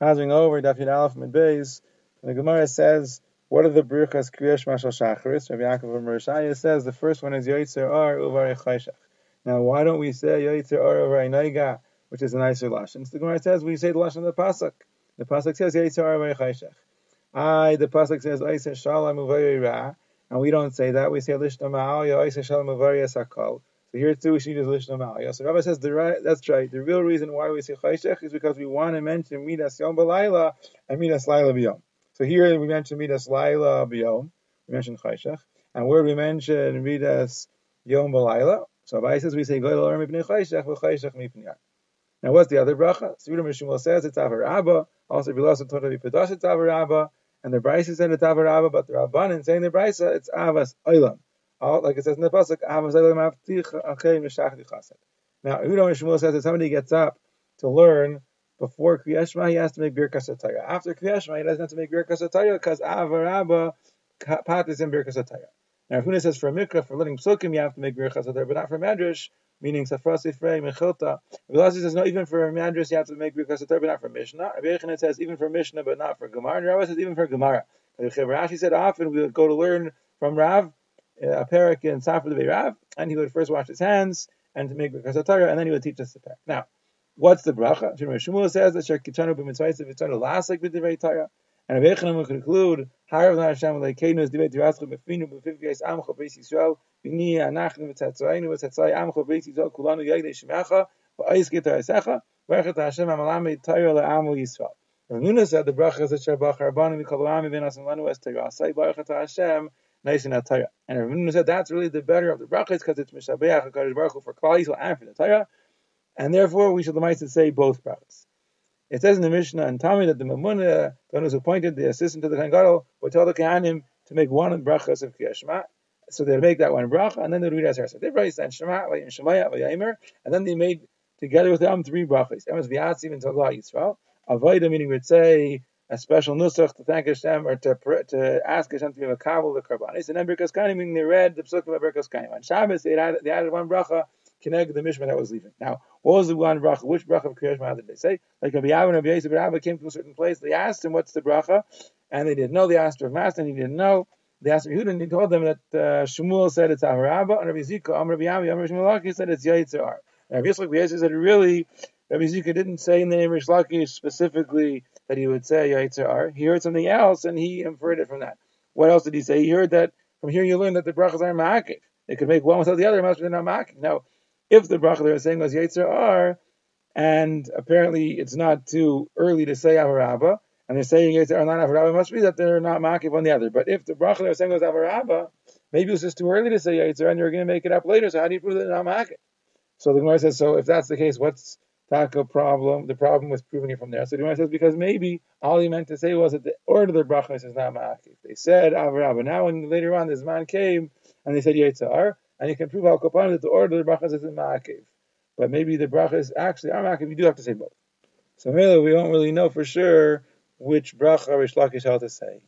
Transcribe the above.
Chazing over Daf Aleph Mid and the Gemara says, "What are the brichas kriyash mashal shacharis?" Rabbi Yaakov of Mershaya says the first one is Yoitzer Ar Uvar Chayshach. Now, why don't we say Yoitzer Ar Uvar Naiga, which is a nicer lashon? So the Gemara says we say the lashon of the pasuk. The pasuk says Yoitzer Ar Uvar Chayshach. I the pasuk says Oiser Shalom Uvar Ra, and we don't say that. We say Lishna Ma'al Yoitzer Shalom Uvar Yasakol. So here too, she just lishna mal. So Rabbi says the right. That's right. The real reason why we say chayshech is because we want to mention midas yom balayla and midas laila biyom. So here we mention midas laila biyom. We mention chayshech, and where we mention midas yom balayla. So Rabbi says we say goyel or mipnei chayshech v'chayshech mipnei. Now what's the other bracha? Sridam Rishmuel says it's avarabba. Also Bilas and Totavi Pedash it's avarabba. And the Brisa said it's avarabba, but the Rabbanan saying the Brisa it's avas oilam like it says in the pasuk, Now, Yehuda Shmuel says that somebody gets up to learn before Kriyashma, he has to make Birkas Ataya. After Kriyashma, he doesn't have to make Birkas Ataya because Avarabba Pat is in Birkas Ataya. Now, Yehuda says for Mikra, for learning Psukim, you have to make Birkas Ataya, but not for Midrash, meaning Safras Ifrei, Mechilta. Velasi says no, even for Midrash, you have to make Birkas Ataya, but not for Mishnah. Rabbi says even for Mishnah, but not for Gemara. And Rabbi says even for Gemara. Rashi said often we would go to learn from Rav, Uh, a parak in Safra the Rav, and he would first wash his hands and to make Torah, and then he would teach us the parak. Now, what's the bracha? Shmuel says that Shekitanu b'mitzvayis v'tanu lasik b'divrei Torah, and Rabbi Yochanan would conclude Harav Hashem leikeinu is divrei Torah b'finu b'fivyeis amcha b'is Yisrael v'ni anachnu v'tzatzayinu v'tzatzay amcha b'is Yisrael kulanu yagdei shemecha v'ayis gitar esecha v'echet Hashem amalamei Torah le'amu Yisrael. Rav Hamnuna said the bracha is that Shabbat Rabbanim v'kol ami v'nasim lanu es Torah. Say Baruch Hashem nice in Torah. And Rav said that's really the better of the brachas because it's Mishabeach HaKadosh Baruch Hu for Klal Yisrael and for the Torah, and therefore we should the say both brachas. It says in the Mishnah and Tamid that the Mamunah, the one who's appointed the assistant to the Kohen Gadol, would tell the Kohanim to make one brachas of Kriyashma. So they'd make that one bracha, and then they'd read as Harasa Divrei, and Shema, Shemaya, Vayayimer, and then they made together with them three brachas. Emes V'yatziv and Tolah Yisrael. Avoida meaning we'd say a special nusach to thank Hashem or to to ask Hashem to give a kabul the karbanis. And then Birkas Kohanim, meaning they read the psukim of Birkas Kohanim. On Shabbos, they added, they added one bracha, connect the mishmar that was leaving. Now, what was the one bracha? Which bracha of Kriyash Shema did they say? Like Rabbi Yavin, Rabbi Yisrael, Rabbi came to a certain place, they asked him, what's the bracha? And they didn't know. They asked Rav Master, and he didn't know. They asked Yehuda, and he told them that uh, Shmuel said it's Aharabba, and Rabbi Zerika, Am Rabbi Yami, Am Rabbi Shmuel said it's Yaitzer And Rabbi Yisrael said, really, Rabbi Zerika didn't say in the name of Rish specifically that he would say Yaitzer He heard something else and he inferred it from that. What else did he say? He heard that from here you learn that the brachas are ma'akiv. They could make one without the other, must be not ma'akiv. Now, if the bracha they were saying was Yaitzer and apparently it's not too early to say Avarabba, and they're saying Yaitzer Ar not Avarabba, it must be that they're not ma'akiv one the other. But if the bracha they were saying was Avarabba, maybe it was just too early to say Yaitzer and you're going to make it up later, so how do you prove that they're not ma'akiv? So the Gemara says, so if that's the case, what's taka problem, the problem was proving it from there. So the Gemara says because maybe all he meant to say was that the order of the brachas is not ma'akiv. They said but now when later on this man came and they said yitzar, and you can prove al kapan that the order of the brachas is ma'akiv. But maybe the brachas actually are ma'akiv. You do have to say both. So maybe we don't really know for sure which bracha Rish Lakish held to say.